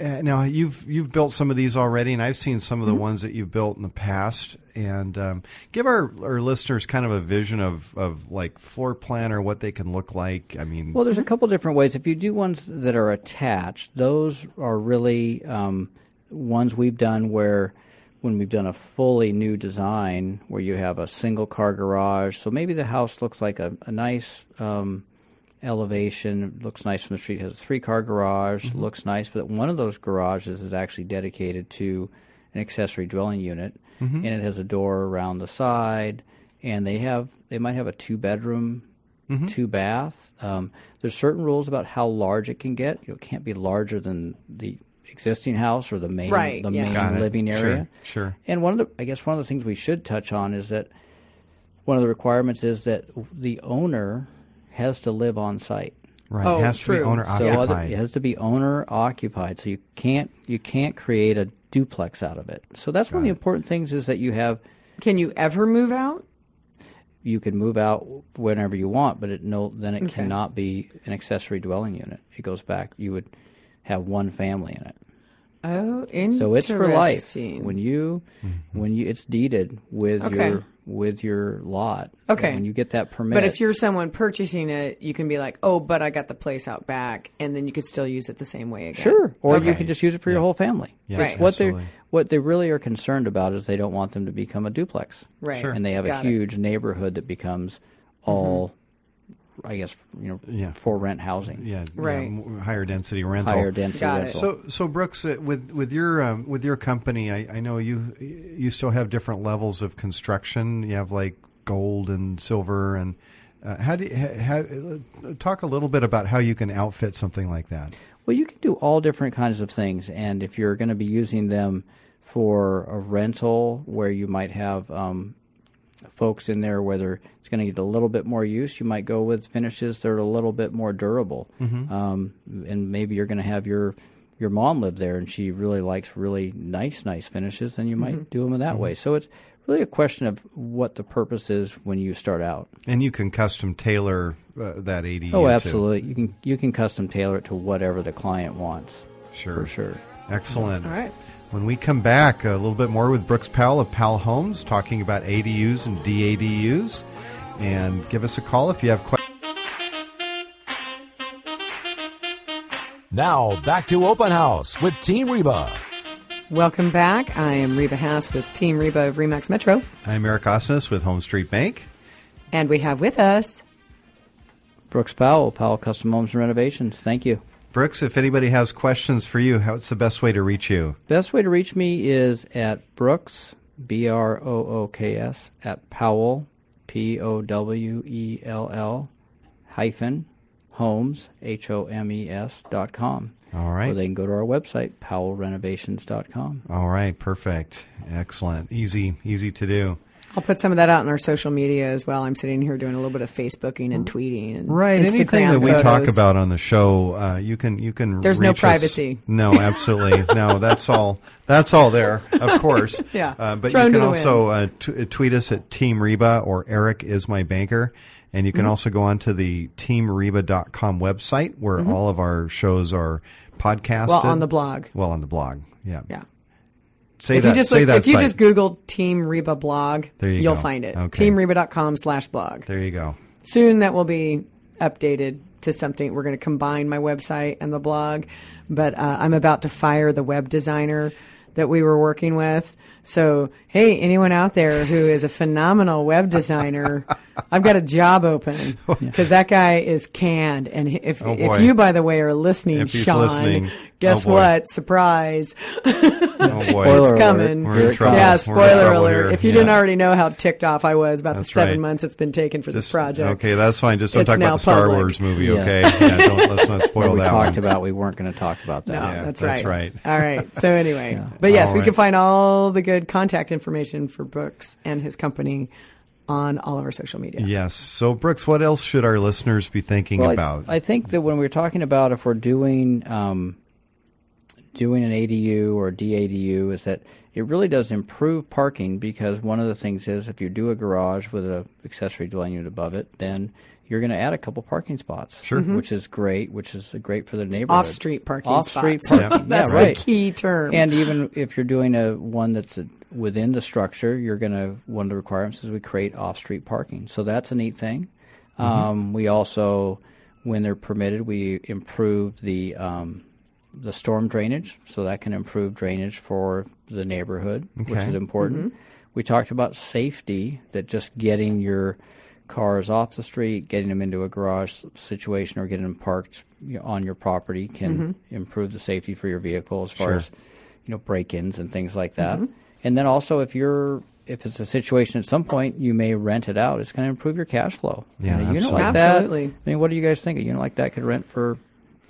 uh, uh, now you've you've built some of these already, and I've seen some of the ones that you've built in the past. And um, give our, our listeners kind of a vision of, of like floor plan or what they can look like. I mean, Well, there's a couple different ways. If you do ones that are attached, those are really um, ones we've done where when we've done a fully new design where you have a single car garage. So maybe the house looks like a, a nice um, elevation, looks nice from the street, has a three car garage, mm-hmm. looks nice, but one of those garages is actually dedicated to an accessory dwelling unit. Mm-hmm. And it has a door around the side. And they have they might have a two bedroom mm-hmm. two bath. Um, there's certain rules about how large it can get. You know, it can't be larger than the existing house or the main Right, the yeah. main living Sure, area. sure. and one of the i guess one of the things we should touch on is that one of the requirements is that the owner has to live on site right, Oh, it has to true. be owner so other, occupied. it has to be owner occupied. So you can't you can't create a duplex out of it. So that's one of the important things is that you have Can you ever move out? you can move out whenever you want, but it no then it cannot be an accessory dwelling unit. It goes back. You would have one family in it. Oh, interesting. So it's for life. When you mm-hmm. when you it's deeded with Okay. your with your lot. Okay. When you get that permit. But if you're someone purchasing it, you can be like, "Oh, but I got the place out back," and then you could still use it the same way again. Sure, or you can just use it for your whole family. Yeah, Right. What they what they really are concerned about is they don't want them to become a duplex. Right. Sure. And they have Got a it. huge neighborhood that becomes mm-hmm. all, I guess, you know, Yeah. for rent housing, yeah, Right. yeah, higher density rental. higher density Got it. rental. So, so Brooks, uh, with with your um, with your company, I, I know you you still have different levels of construction. You have like gold and silver, and uh, how do you, ha, ha, talk a little bit about how you can outfit something like that? Well, you can do all different kinds of things, and if you're going to be using them for a rental, where you might have um, folks in there, whether it's going to get a little bit more use, you might go with finishes that are a little bit more durable, um, and maybe you're going to have your your mom live there, and she really likes really nice, nice finishes, then you might do them in that way. So it's really a question of what the purpose is when you start out. And you can custom tailor uh, that ADU. Oh, to- absolutely. You can you can custom tailor it to whatever the client wants. Sure, For sure. Excellent. All right. When we come back, a little bit more with Brooks Powell of Powell Homes, talking about ADUs and DADUs. And give us a call if you have questions. Now, back to Open House with Team Reba. Welcome back. I am Reba Haas with Team Reba of Remax Metro, I'm Eric Osnes with HomeStreet Bank. and we have with us. Brooks Powell, Powell Custom Homes and Renovations. Thank you. Brooks, if anybody has questions for you, what's the best way to reach you? Best way to reach me is at Brooks, B R O O K S, at Powell, P O W E L L, hyphen, homes, H O M E S, dot com. All right. Or they can go to our website, powellrenovations.com. All right, perfect. Excellent. Easy, easy to do. I'll put some of that out on our social media as well. I'm sitting here doing a little bit of Facebooking and tweeting and Right. Instagram Anything that we talk about on the show, uh, you can you can. There's no reach us- privacy. No, absolutely. no, that's all. That's all there, of course. Yeah. Uh, but Thrown you can also uh, t- tweet us at Team Reba or Eric is my banker, And you can also go onto the teamreba.com website where all of our shows are podcasted. Well, on the blog. Well, on the blog. Yeah. Yeah. Say if that. you just say that if you site. just Google Team Reba blog, There you will find it. Okay. Teamreba.com slash blog. There you go. Soon that will be updated to something. We're going to combine my website and the blog, but uh, I'm about to fire the web designer that we were working with. So, hey, anyone out there who is a phenomenal web designer, I've got a job open because that guy is canned. And if Oh, if you, by the way, are listening, Sean, listening, guess oh, what? Surprise! Oh boy. It's coming. We're in trouble. Yeah, We're in spoiler trouble alert. here. If you Yeah. didn't already know how ticked off I was about That's the seven right. months it's been taken for this Just- project. Okay, that's fine. Just don't It's talk about the Star public. Wars movie, Yeah. okay? Yeah, don't, let's not spoil we that talked one. about we weren't going to talk about that. No, Yeah, that's, that's right. right. All right. So anyway, but yes, All we right. can find all the good contact information for Brooks and his company on all of our social media. Yes. So, Brooks, what else should our listeners be thinking Well, I- about? I, think that when we're talking about if we're doing um, doing an ADU or DADU, is that it really does improve parking because one of the things is if you do a garage with an accessory dwelling unit above it, then you're going to add a couple parking spots, sure, which is great, which is great for the neighborhood. Off street parking Off-street spots. parking, yeah, That's right. the key term. And even if you're doing a one that's a, within the structure, you're going to one of the requirements is we create off-street parking. So that's a neat thing. Um, we also, when they're permitted, we improve the um, the storm drainage, so that can improve drainage for the neighborhood, which is important. Mm-hmm. We talked about safety, that just getting your cars off the street, getting them into a garage situation, or getting them parked you know, on your property can mm-hmm. improve the safety for your vehicle as far Sure. as you know break-ins and things like that. Mm-hmm. And then also, if you're if it's a situation at some point you may rent it out, it's going to improve your cash flow. Yeah, And a unit absolutely. like that. Absolutely. I mean, what do you guys think? A unit like that could rent for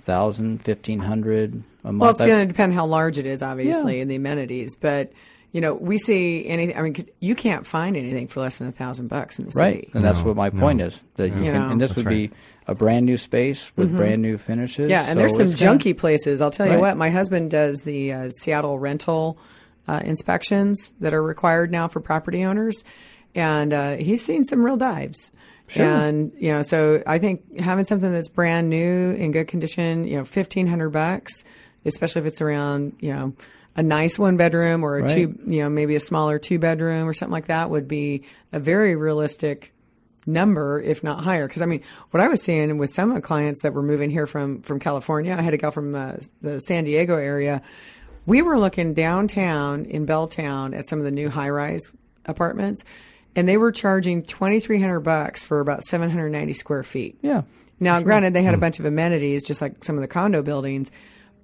thousand, fifteen hundred a month. Well, it's going to depend how large it is, obviously, Yeah. and the amenities. But you know, we see anything. I mean, 'cause you can't find anything for less than a thousand bucks in the Right, city. and that's what my point no. is that you You can, know. and this That's would right. be a brand new space with brand new finishes. Mm-hmm. Yeah, and so there's some it's gonna- junky places. I'll tell you Right. what. My husband does the uh, Seattle rental uh, inspections that are required now for property owners, and uh, he's seen some real dives. Sure. And you know, so I think having something that's brand new in good condition, you know, fifteen hundred bucks, especially if it's around, you know, a nice one bedroom or a Right. two, you know, maybe a smaller two bedroom or something like that, would be a very realistic number, if not higher. Because I mean, what I was seeing with some of the clients that were moving here from from California, I had a gal from uh, the San Diego area. We were looking downtown in Belltown at some of the new high rise apartments, and they were charging twenty three hundred bucks for about seven hundred ninety square feet. Yeah, Now, granted, they had a mm. bunch of amenities, just like some of the condo buildings,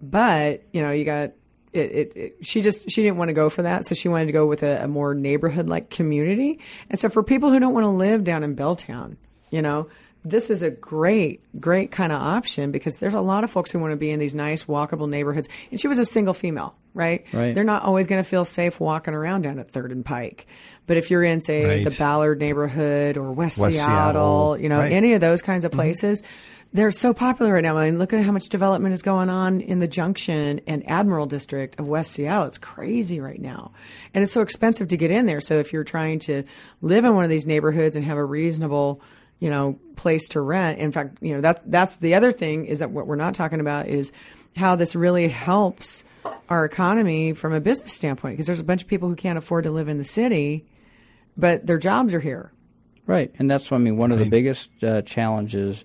but you know, you got it. it, it she just she didn't want to go for that, so she wanted to go with a, a more neighborhood like community. And so, for people who don't want to live down in Belltown, you know, this is a great, great kind of option because there's a lot of folks who want to be in these nice, walkable neighborhoods. And she was a single female, right? Right. They're not always going to feel safe walking around down at Third and Pike. But if you're in, say, Right. the Ballard neighborhood or West, West Seattle, Seattle. you know, Right. any of those kinds of mm-hmm. places, they're so popular right now. I mean, look at how much development is going on in the Junction and Admiral District of West Seattle. It's crazy right now. And it's so expensive to get in there. So if you're trying to live in one of these neighborhoods and have a reasonable, you know, place to rent, in fact, you know, that, that's the other thing is that what we're not talking about is how this really helps our economy from a business standpoint because there's a bunch of people who can't afford to live in the city, but their jobs are here. Right, and that's what I mean. One of the biggest uh, challenges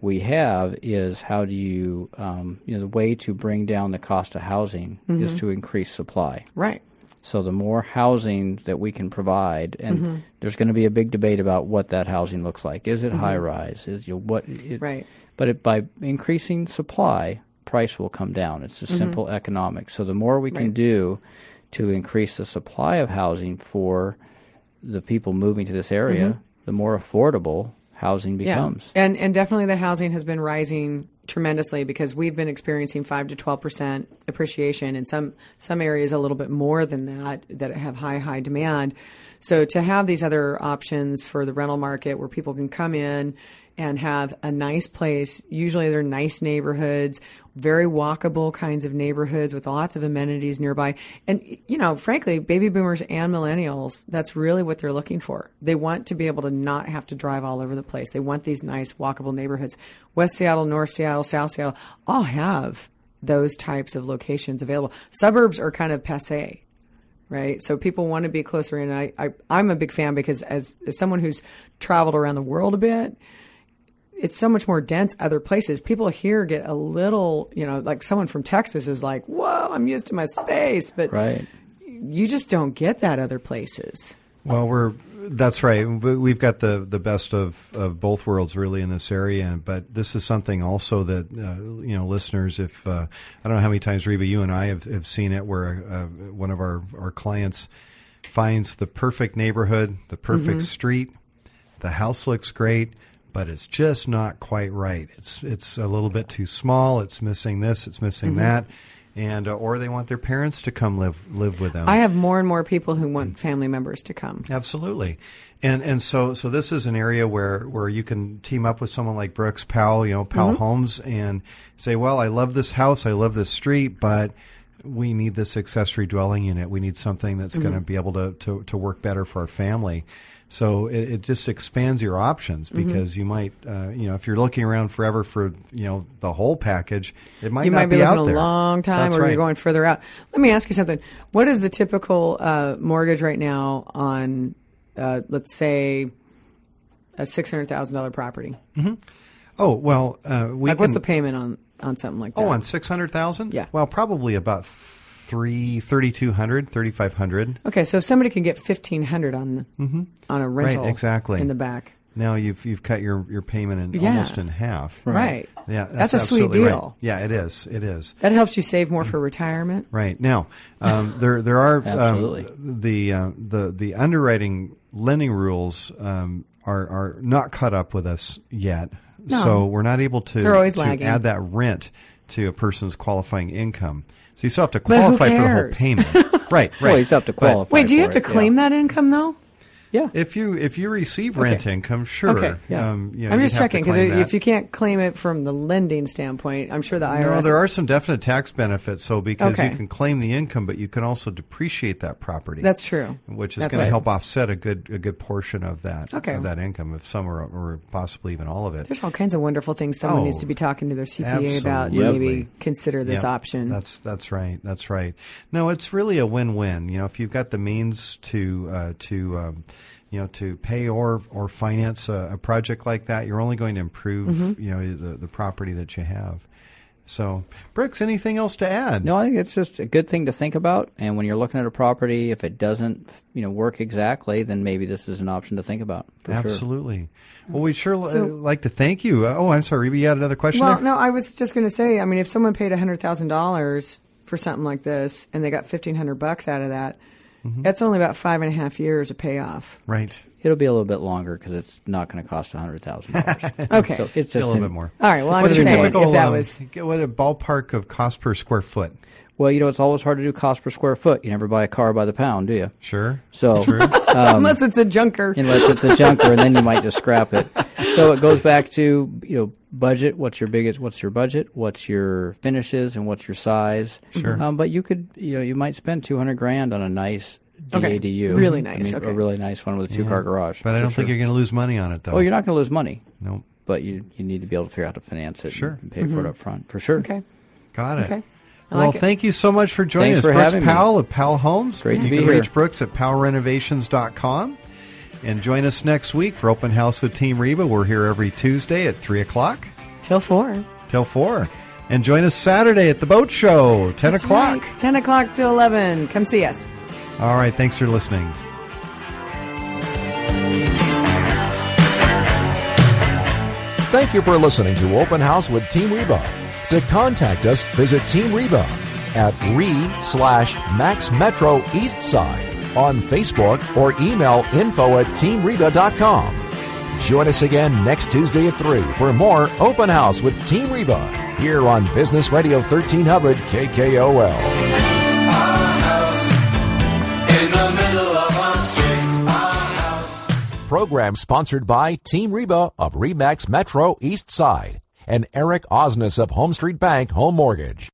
we have is how do you, um, you know, the way to bring down the cost of housing is to increase supply. Right. So the more housing that we can provide, and mm-hmm. there's going to be a big debate about what that housing looks like. Is it mm-hmm. high rise? Is you what? It, Right. But it, by increasing supply, price will come down. It's just mm-hmm. simple economics. So the more we can Right. do to increase the supply of housing for the people moving to this area, the more affordable housing becomes. Yeah. And and definitely the housing has been rising tremendously because we've been experiencing five to twelve percent appreciation in some some areas a little bit more than that that have high high demand. So to have these other options for the rental market where people can come in and have a nice place. Usually they're nice neighborhoods, very walkable kinds of neighborhoods with lots of amenities nearby. And, you know, frankly, baby boomers and millennials, that's really what they're looking for. They want to be able to not have to drive all over the place. They want these nice walkable neighborhoods. West Seattle, North Seattle, South Seattle all have those types of locations available. Suburbs are kind of passe right? So people want to be closer in. I, I I'm a big fan because as, as someone who's traveled around the world a bit, it's so much more dense other places. People here get a little, you know, like someone from Texas is like, "Whoa, I'm used to my space," but Right. you just don't get that other places. Well, we're that's right. We- We've got the the best of, of both worlds really in this area. But this is something also that uh, you know, listeners. If uh, I don't know how many times Reba, you and I have, have seen it, where uh, one of our our clients finds the perfect neighborhood, the perfect street, the house looks great. But it's just not quite right. It's it's a little bit too small. It's missing this. It's missing mm-hmm. that, and uh, or they want their parents to come live live with them. I have more and more people who want family members to come. Absolutely. And and so so this is an area where where you can team up with someone like Brooks Powell, you know, Powell mm-hmm. Homes and say, "Well, I love this house, I love this street, but we need this accessory dwelling unit. We need something that's mm-hmm. going to be able to, to to work better for our family." So it, it just expands your options because you might, uh, you know, if you're looking around forever for, you know, the whole package, it might you not might be, be, out a long time, That's or right. you're going further out. Let me ask you something. What is the typical uh, mortgage right now on, uh, let's say, a six hundred thousand dollar property? Oh well, uh, we Like, what's the payment on on something like that? Oh, on six hundred thousand? Yeah. Well, probably about three, thirty-two hundred, thirty-five hundred. Okay, so if somebody can get fifteen hundred on on a rental, Mm-hmm. exactly. in the back, Now you've you've cut your, your payment in Yeah. almost in half. right? Yeah, that's, a sweet absolutely right. deal. Yeah, it is. It is. That helps you save more for retirement. Right now, um, there there are Absolutely. um, the uh, the the underwriting lending rules um, are are not caught up with us yet. No. So we're not able to, They're always to lagging. add that rent to a person's qualifying income. So you still have to qualify for the whole payment. right, right. Well, you still have to But- qualify. Wait, do you for have to it, claim yeah. that income though? Yeah. If you if you receive rent Okay. income, sure. Okay. Yeah. Um, you know, I'm just checking because if you can't claim it from the lending standpoint, I'm sure the IRS. no, there are some definite tax benefits. So because Okay. you can claim the income, but you can also depreciate that property. That's true. which is going to help offset a good a good portion of that Okay. of that income, if some or, or possibly even all of it. There's all kinds of wonderful things someone Oh, needs to be talking to their CPA about. and absolutely. Maybe consider this Yep. option. That's that's right. That's right. No, it's really a win-win. You know, if you've got the means to uh, to um, you know to pay or or finance a, a project like that, you're only going to improve Mm-hmm. you know the the property that you have. So, Brooks, anything else to add? No, I think it's just a good thing to think about. And when you're looking at a property, if it doesn't, you know, work exactly, then maybe this is an option to think about. For Sure. Absolutely. Well, we'd sure li- So- like to thank you. Uh, oh, I'm sorry, Reba, you had another question well, there? no, I was just going to say. I mean, if someone paid hundred thousand dollars for something like this and they got fifteen hundred bucks out of that, Mm-hmm. that's only about five and a half years of payoff. Right. It'll be a little bit longer because it's not going to cost hundred thousand dollars. Okay. So it's just a little an- bit more. All right. Well, I'm What's just saying typical, if that um, was what a ballpark of cost per square foot? Well, you know, it's always hard to do cost per square foot. You never buy a car by the pound, do you? Sure. So True. unless it's a junker. unless it's a junker, and then you might just scrap it. So it goes back to you know budget. What's your biggest? What's your budget? What's your finishes and what's your size? Sure. Um, but you could you know you might spend two hundred grand on a nice Okay. DADU. Really I nice, mean, okay. a really nice one with a two car garage. But I don't sure. think you're going to lose money on it, though. Oh, you're not going to lose money, Nope. but you you need to be able to figure out how to finance it. Sure. And pay for it up front for sure. Mm-hmm. Okay. Got it. Okay. I well, like it. thank you so much for joining Thanks us. for Brooks having me. Powell of Powell Homes. Great to you be can here. reach Brooks at powellrenovations.com. And join us next week for Open House with Team Reba. We're here every Tuesday at 3 o'clock Till four. till 4. And join us Saturday at the Boat Show, 10 That's o'clock. right. Ten o'clock to eleven. Come see us. All right. Thanks for listening. Thank you for listening to Open House with Team Reba. To contact us, visit Team Reba at re slash Max Metro East Side on Facebook or email info at teamreba.com. Join us again next Tuesday at 3 for more Open House with Team Reba here on Business Radio 1300 KKOL. program sponsored by Team Reba of Remax Metro East Side and Eric Osnes of HomeStreet Bank Home Mortgage.